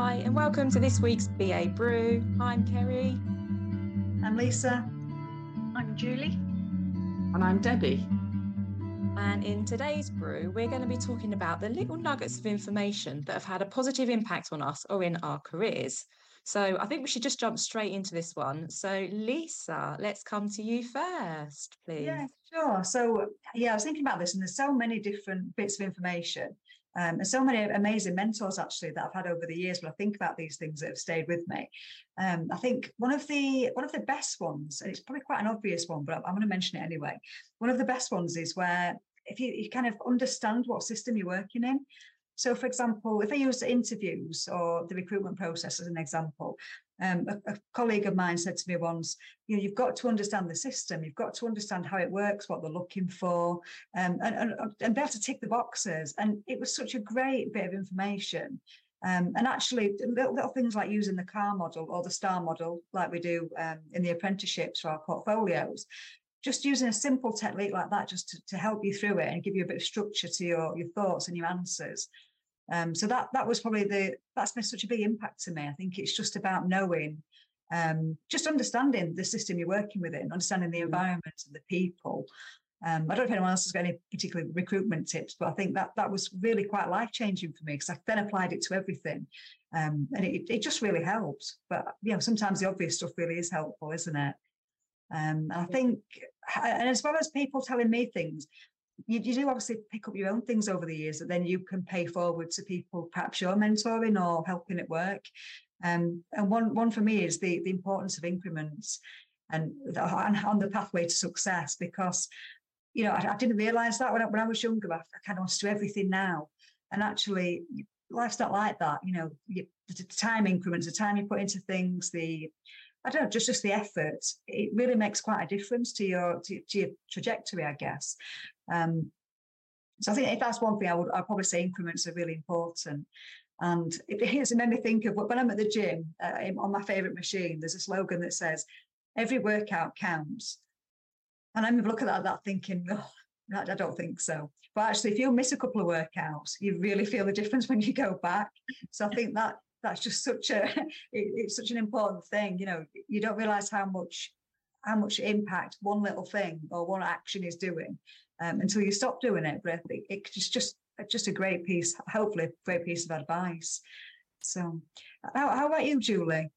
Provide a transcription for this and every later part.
Hi, and welcome to this week's BA Brew. I'm Kerry. I'm Lisa. I'm Julie. And I'm Debbie. And in today's brew, we're going to be talking about the little nuggets of information that have had a positive impact on us or in our careers. So I think we should just jump straight into this one. So, Lisa, let's come to you first, please. Yeah, sure. So, yeah, I was thinking about this, and there's so many different bits of information. Um, and so many amazing mentors actually that I've had over the years when I think about these things that have stayed with me. Um, I think one of the one of the best ones, and it's probably quite an obvious one, but I'm, I'm going to mention it anyway. One of the best ones is where if you, you kind of understand what system you're working in. So, for example, if I use interviews or the recruitment process as an example, um, a, a, colleague of mine said to me once, you know, you've got to understand the system, you've got to understand how it works, what they're looking for, um, and, and, and be able to tick the boxes. And it was such a great bit of information. Um, and actually, little, little, things like using the CAR model or the STAR model, like we do um, in the apprenticeships for our portfolios, just using a simple technique like that just to, to help you through it and give you a bit of structure to your, your thoughts and your answers um, so that that was probably the that's made such a big impact to me. I think it's just about knowing, um, just understanding the system you're working within, understanding the mm. environment and the people. Um, I don't know if anyone else has got any particular recruitment tips, but I think that that was really quite life changing for me because I then applied it to everything, um, and it, it just really helped. But you know, sometimes the obvious stuff really is helpful, isn't it? Um, I think, and as well as people telling me things, you, you, do obviously pick up your own things over the years that then you can pay forward to people perhaps you're mentoring or helping at work. Um, and one one for me is the the importance of increments and, and on the pathway to success because you know I, I didn't realize that when I, when I was younger I, I kind of wanted to do everything now. And actually life's not like that you know you, the time increments the time you put into things the I don't know, just just the effort. It really makes quite a difference to your to, to your trajectory, I guess. Um, so I think if that's one thing, I would I'd probably say increments are really important. And it, it made me think of when I'm at the gym uh, on my favorite machine. There's a slogan that says, "Every workout counts." And I remember looking at that, thinking, oh, I don't think so. But actually, if you miss a couple of workouts, you really feel the difference when you go back. So I think that that's just such a it, it's such an important thing. You know, you don't realize how much how much impact one little thing or one action is doing um, until you stop doing it. But it, it's just just a great piece, hopefully a great piece of advice. So, how, how about you, Julie?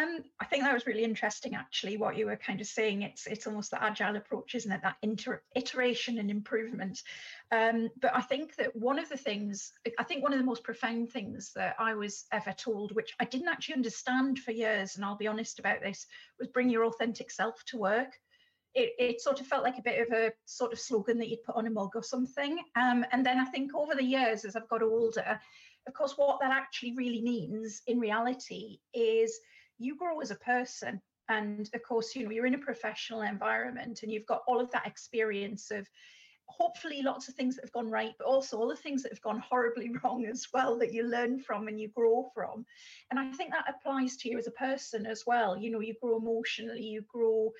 Um, I think that was really interesting, actually, what you were kind of saying. It's it's almost the agile approach, isn't it? That inter- iteration and improvement. Um, but I think that one of the things, I think one of the most profound things that I was ever told, which I didn't actually understand for years, and I'll be honest about this, was bring your authentic self to work. It, it sort of felt like a bit of a sort of slogan that you'd put on a mug or something. Um, and then I think over the years, as I've got older, of course, what that actually really means in reality is you grow as a person and of course you know you're in a professional environment and you've got all of that experience of hopefully lots of things that have gone right but also all the things that have gone horribly wrong as well that you learn from and you grow from. And i think that applies to you as a person as well. You know you grow emotionally you grow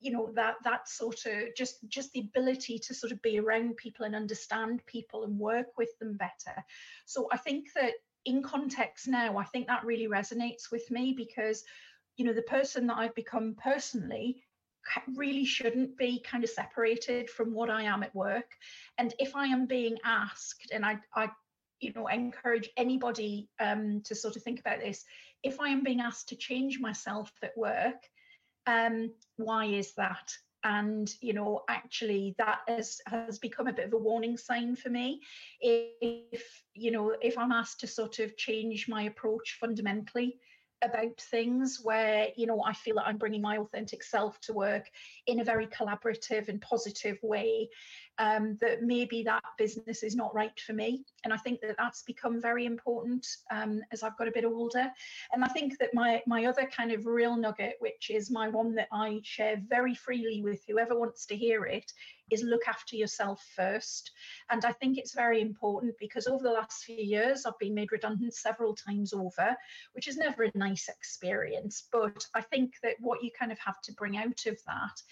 you know that that sort of just just the ability to sort of be around people and understand people and work with them better. So i think that in context now, I think that really resonates with me because, you know, the person that I've become personally really shouldn't be kind of separated from what I am at work. And if I am being asked, and I, I you know, encourage anybody um, to sort of think about this, if I am being asked to change myself at work, um, why is that? And you know actually that has has become a bit of a warning sign for me. If you know if i'm asked to sort of change my approach fundamentally about things where you know i feel that i'm bringing my authentic self to work in a very collaborative and positive way um, that maybe that business is not right for me and i think that that's become very important um, as i've got a bit older and i think that my my other kind of real nugget which is my one that i share very freely with whoever wants to hear it is look after yourself first. And I think it's very important because over the last few years, I've been made redundant several times over, which is never a nice experience. But I think that what you kind of have to bring out of that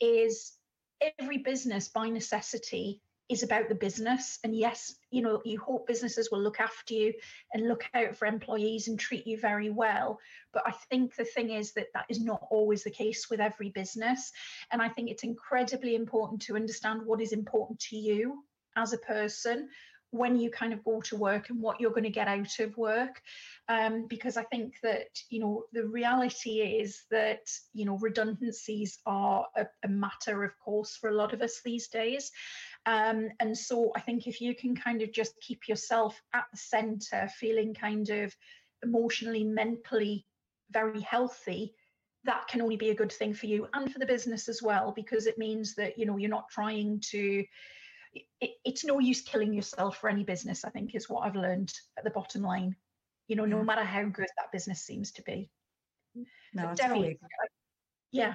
is every business by necessity is about the business. And yes, you know, you hope businesses will look after you and look out for employees and treat you very well. But I think the thing is that that is not always the case with every business. And I think it's incredibly important to understand what is important to you as a person when you kind of go to work and what you're going to get out of work. Um, because i think that you know the reality is that you know redundancies are a, a matter of course for a lot of us these days. Um, and so i think if you can kind of just keep yourself at the center feeling kind of emotionally mentally very healthy that can only be a good thing for you and for the business as well because it means that you know you're not trying to it, it's no use killing yourself for any business i think is what i've learned at the bottom line. You know no matter how good that business seems to be. No, debbie totally. yeah.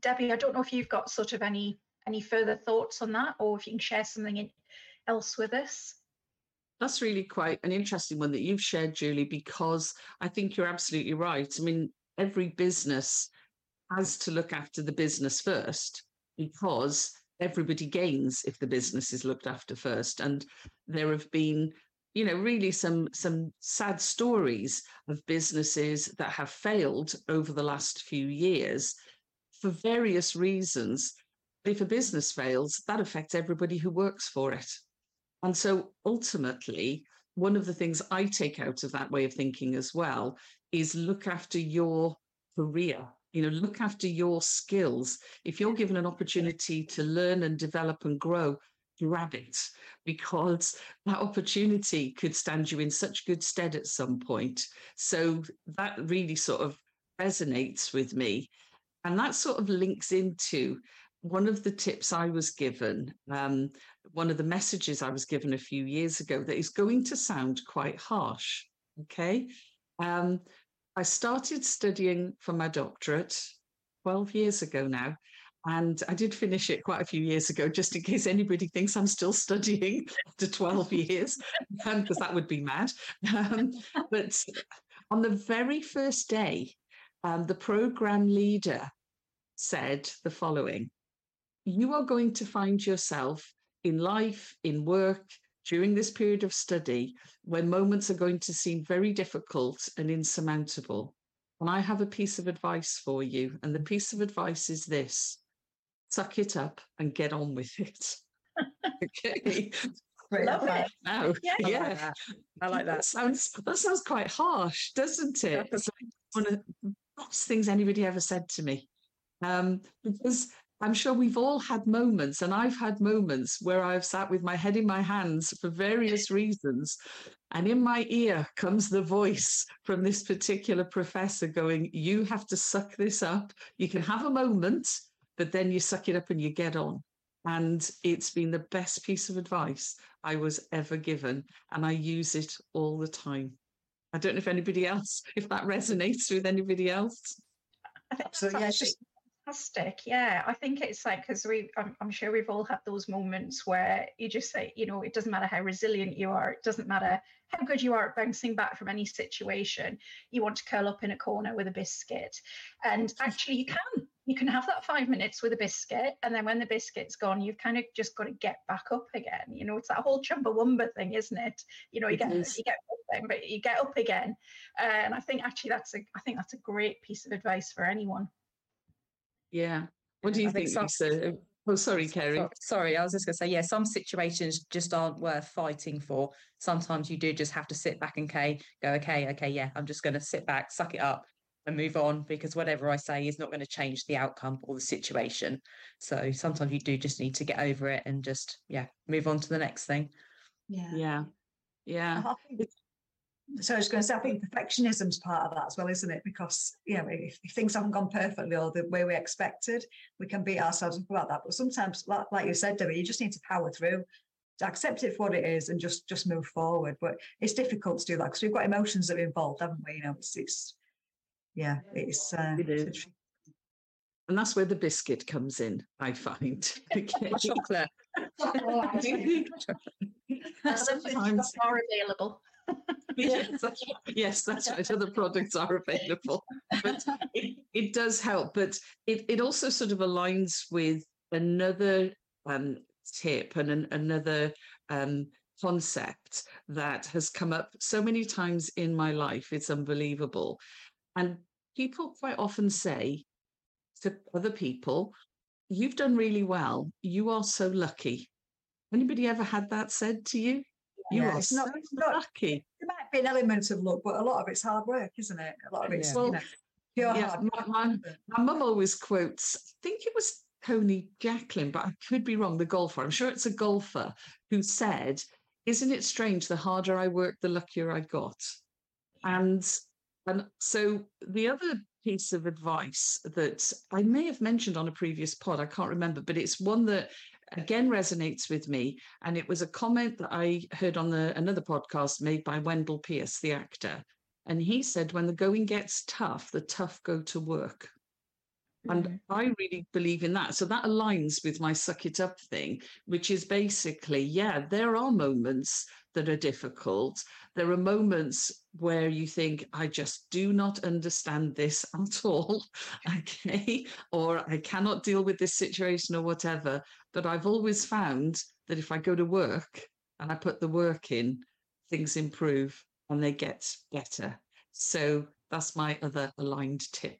Debbie i don't know if you've got sort of any any further thoughts on that or if you can share something in, else with us? That's really quite an interesting one that you've shared, Julie, because I think you're absolutely right. I mean, every business has to look after the business first because everybody gains if the business is looked after first. And there have been, you know, really some some sad stories of businesses that have failed over the last few years for various reasons. But If a business fails, that affects everybody who works for it. And so ultimately, one of the things I take out of that way of thinking as well is look after your career you know look after your skills if you're given an opportunity to learn and develop and grow grab it because that opportunity could stand you in such good stead at some point so that really sort of resonates with me and that sort of links into one of the tips I was given, um, one of the messages I was given a few years ago that is going to sound quite harsh. Okay. Um, I started studying for my doctorate 12 years ago now. And I did finish it quite a few years ago, just in case anybody thinks I'm still studying after 12 years, because um, that would be mad. Um, but on the very first day, um, the program leader said the following You are going to find yourself in life, in work, during this period of study when moments are going to seem very difficult and insurmountable. And I have a piece of advice for you. And the piece of advice is this suck it up and get on with it. okay. Love it. Now, yeah, yeah. I like that. I like that. that sounds that sounds quite harsh, doesn't it? It's like one of the best things anybody ever said to me. Um, because I'm sure we've all had moments, and I've had moments where I've sat with my head in my hands for various reasons. And in my ear comes the voice from this particular professor going, You have to suck this up. You can have a moment, but then you suck it up and you get on. And it's been the best piece of advice I was ever given. And I use it all the time. I don't know if anybody else, if that resonates with anybody else. So yeah, it's just fantastic. Yeah i think it's like because we I'm, I'm, sure we've all had those moments where you just say you know it doesn't matter how resilient you are it doesn't matter how good you are at bouncing back from any situation you want to curl up in a corner with a biscuit. And actually you can. You can have that five minutes with a biscuit and then when the biscuit's gone you've kind of just got to get back up again. You know it's that whole chumbawamba thing isn't it? You know you get you get up, but you get up again. Uh, and i think actually that's a i think that's a great piece of advice for anyone Yeah. What do you I think think, some- Lisa? Uh, oh, sorry, Kerry. So- Sorry, I was just going to say, yeah, some situations just aren't worth fighting for. Sometimes you do just have to sit back and okay, go, okay, okay, yeah, I'm just going to sit back, suck it up, and move on because whatever I say is not going to change the outcome or the situation. So sometimes you do just need to get over it and just, yeah, move on to the next thing. yeah. Yeah. Yeah. I think- So I was going to say, I think perfectionism's part of that as well, isn't it? Because you know, if, if things haven't gone perfectly or the way we expected, we can beat ourselves up about that. But sometimes, like, like you said, Debbie, you just need to power through, to accept it for what it is, and just just move forward. But it's difficult to do that because we've got emotions that are involved, haven't we? You know, it's it's yeah, it's uh, It it's. And that's where the biscuit comes in, I find. Chocolate. Sometimes, are available yes, that's right. yes, that's right. Other products are available, but it, it does help. But it, it also sort of aligns with another um, tip and an, another um, concept that has come up so many times in my life. It's unbelievable. And people quite often say to other people, You've done really well. You are so lucky. Anybody ever had that said to you? You Yeah, are it's so not- it's not- lucky. Might be an element of luck, but a lot of it's hard work, isn't it? A lot of it's Yeah. you Well, know, pure yeah, hard my- work. my- My mum always quotes, I think it was Tony Jacklin, but I could be wrong, the golfer. I'm sure it's a golfer who said, Isn't it strange? The harder I work, the luckier I got. And and so the other piece of advice that I may have mentioned on a previous pod, I can't remember, but it's one that again resonates with me. And it was a comment that I heard on the another podcast made by Wendell Pierce, the actor. And he said, when the going gets tough, the tough go to work. And mm. I really believe in that. So that aligns with my suck it up thing, which is basically, yeah, there are moments that are difficult. There are moments where you think, I just do not understand this at all. Okay. Or I cannot deal with this situation or whatever. But I've always found that if I go to work and I put the work in, things improve and they get better. So that's my other aligned tip.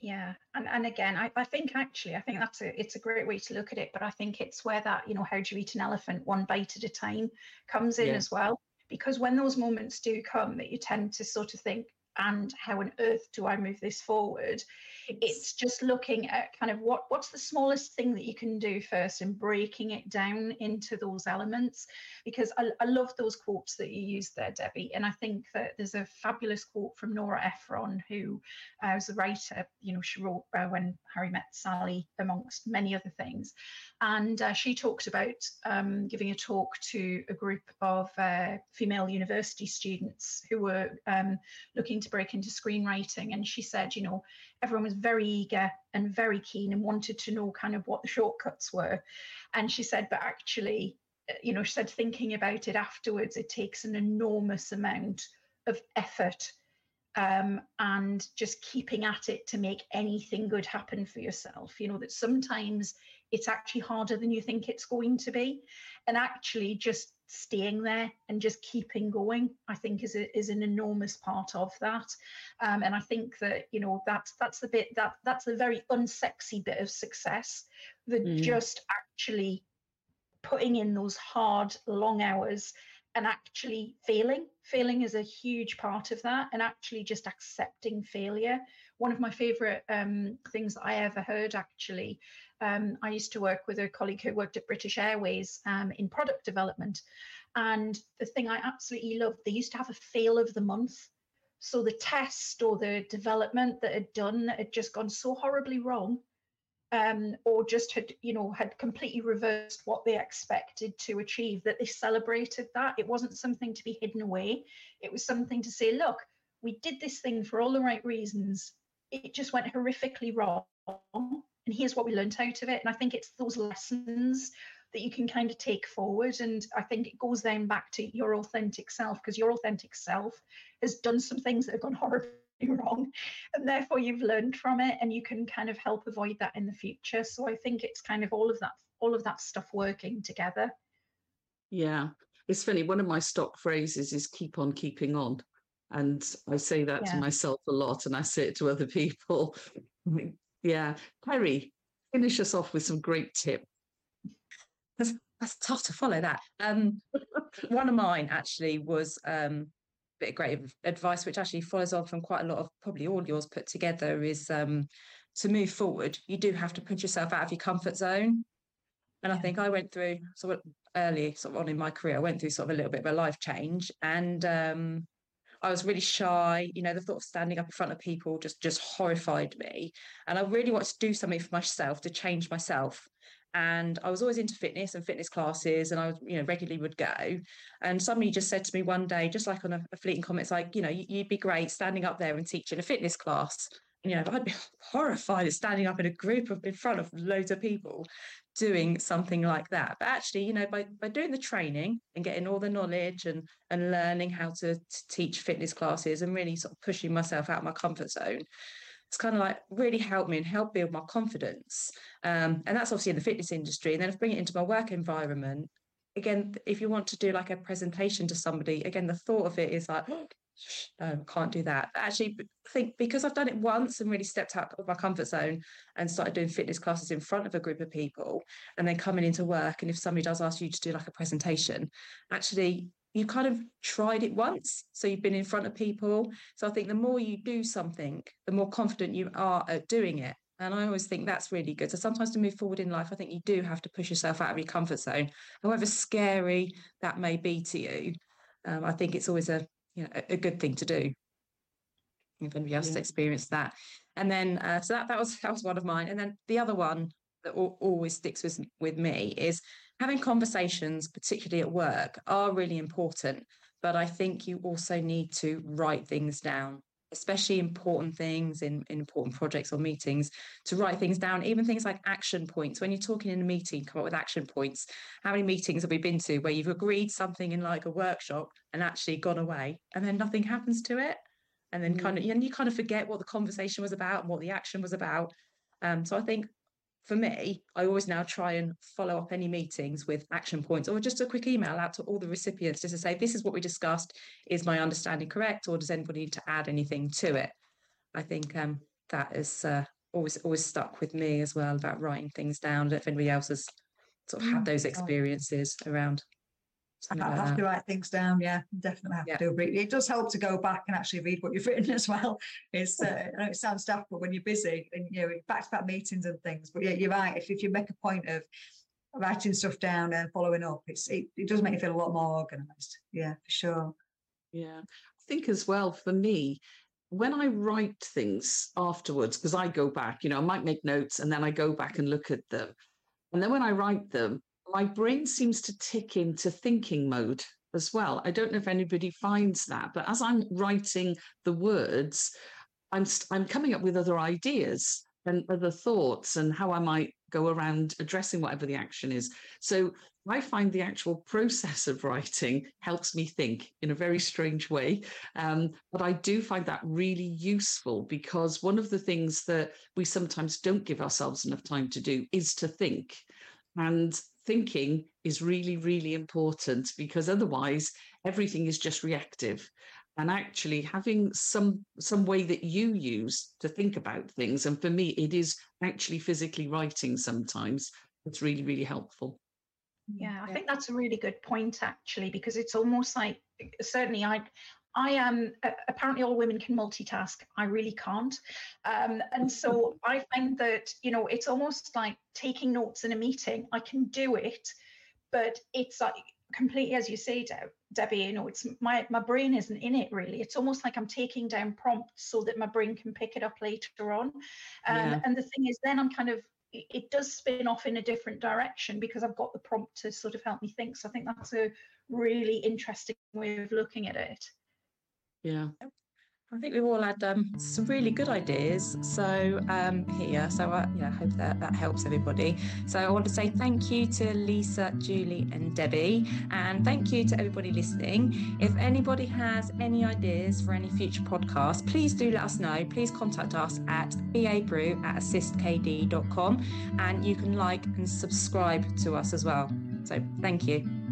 Yeah, and and again, I, I think actually, I think that's a it's a great way to look at it. But I think it's where that you know how do you eat an elephant one bite at a time comes in Yeah. as well. Because when those moments do come, that you tend to sort of think, and how on earth do I move this forward? It's just looking at kind of what what's the smallest thing that you can do first and breaking it down into those elements. Because I, I love those quotes that you used there, Debbie. And I think that there's a fabulous quote from Nora Ephron, who uh, was a writer. You know, she wrote uh, When Harry Met Sally, amongst many other things. And uh, she talked about um, giving a talk to a group of uh, female university students who were um, looking to break into screenwriting. And she said, you know, everyone was very eager and very keen and wanted to know kind of what the shortcuts were. And she said, but actually, uh, you know, she said, thinking about it afterwards, it takes an enormous amount of effort um, and just keeping at it to make anything good happen for yourself. You know, that sometimes it's actually harder than you think it's going to be. And actually, just staying there and just keeping going, I think, is, a, is an enormous part of that. Um, and I think that, you know, that's, that's the bit that that's the very unsexy bit of success that Mm. just actually putting in those hard, long hours and actually failing. Failing is a huge part of that, and actually just accepting failure. One of my favorite um, things that I ever heard, actually, um, I used to work with a colleague who worked at British Airways um, in product development. And the thing I absolutely loved, they used to have a fail of the month. So the test or the development that had done had just gone so horribly wrong um, or just had you know had completely reversed what they expected to achieve that they celebrated that it wasn't something to be hidden away it was something to say look we did this thing for all the right reasons it just went horrifically wrong and here's what we learned out of it and i think it's those lessons that you can kind of take forward and i think it goes then back to your authentic self because your authentic self has done some things that have gone horribly wrong and therefore you've learned from it and you can kind of help avoid that in the future so i think it's kind of all of that all of that stuff working together Yeah. It's funny. One of my stock phrases is keep on keeping on. And I say that to myself a lot and I say it to other people. Yeah. Kerry, finish us off with some great tip. That's, that's tough to follow that. Um, one of mine actually was um, a bit of great advice, which actually follows on from quite a lot of probably all yours put together. Is um, to move forward, you do have to put yourself out of your comfort zone. And I think I went through sort of early, sort of on in my career, I went through sort of a little bit of a life change, and um, I was really shy. You know, the thought of standing up in front of people just just horrified me, and I really wanted to do something for myself to change myself and I was always into fitness and fitness classes, and I was, you know, regularly would go. And somebody just said to me one day, just like on a, a fleeting comment, it's like, you know, you- you'd be great standing up there and teaching a fitness class. You know, I'd be horrified at standing up in a group of in front of loads of people doing something like that. But actually, you know, by by doing the training and getting all the knowledge and and learning how to, to teach fitness classes and really sort of pushing myself out of my comfort zone, it's kind of like really helped me and helped build my confidence. Um, and that's obviously in the fitness industry. And then if I bring it into my work environment, again, if you want to do like a presentation to somebody, again, the thought of it is like, oh, no, can't do that. But actually, I think because I've done it once and really stepped out of my comfort zone and started doing fitness classes in front of a group of people and then coming into work, and if somebody does ask you to do like a presentation, actually, you kind of tried it once. So you've been in front of people. So I think the more you do something, the more confident you are at doing it. And I always think that's really good. So sometimes to move forward in life, I think you do have to push yourself out of your comfort zone, however scary that may be to you. Um, I think it's always a you know a, a good thing to do. If anybody else yeah. has experienced that, and then uh, so that that was that was one of mine, and then the other one that always sticks with with me is having conversations, particularly at work, are really important. But I think you also need to write things down, especially important things in, in important projects or meetings, to write things down, even things like action points. When you're talking in a meeting, come up with action points. How many meetings have we been to where you've agreed something in like a workshop and actually gone away and then nothing happens to it? And then mm. kind of, and you kind of forget what the conversation was about and what the action was about. Um, so I think for me, I always now try and follow up any meetings with action points or just a quick email out to all the recipients just to say, this is what we discussed. Is my understanding correct? Or does anybody need to add anything to it? I think um, that is uh, always always stuck with me as well about writing things down. If anybody else has sort of had mm, those experiences around I have to write things down. Yeah, definitely have yeah. to do. It It does help to go back and actually read what you've written as well. It's uh, I know it sounds daft, but when you're busy and you know back to back meetings and things. But yeah, you're right. If if you make a point of writing stuff down and following up, it's it, it does make you feel a lot more organised. Yeah, for sure. Yeah, I think as well for me. When I write things afterwards, because I go back, you know, I might make notes and then I go back and look at them. And then when I write them, my brain seems to tick into thinking mode as well. I don't know if anybody finds that, but as I'm writing the words, I'm I'm coming up with other ideas and other thoughts and how I might go around addressing whatever the action is. So I find the actual process of writing helps me think in a very strange way. Um, but I do find that really useful because one of the things that we sometimes don't give ourselves enough time to do is to think. And thinking is really, really important because otherwise everything is just reactive. And actually having some some way that you use to think about things, and for me, it is actually physically writing sometimes. It's really, really helpful. Mm, yeah, I think that's a really good point actually, because it's almost like certainly I I am uh, apparently all women can multitask. I really can't. Um, and so I find that, you know, it's almost like taking notes in a meeting. I can do it, but it's like completely, as you say, De- Debbie, you know, it's my, my brain isn't in it really. It's almost like I'm taking down prompts so that my brain can pick it up later on. Um, yeah. And the thing is, then I'm kind of it does spin off in a different direction because I've got the prompt to sort of help me think. So I think that's a really interesting way of looking at it. Yeah. I think we've all had um, some really good ideas. So um, here, so I yeah, hope that that helps everybody. So I want to say thank you to Lisa, Julie, and Debbie, and thank you to everybody listening. If anybody has any ideas for any future podcasts, please do let us know. Please contact us at babrew at assistkd.com, and you can like and subscribe to us as well. So thank you.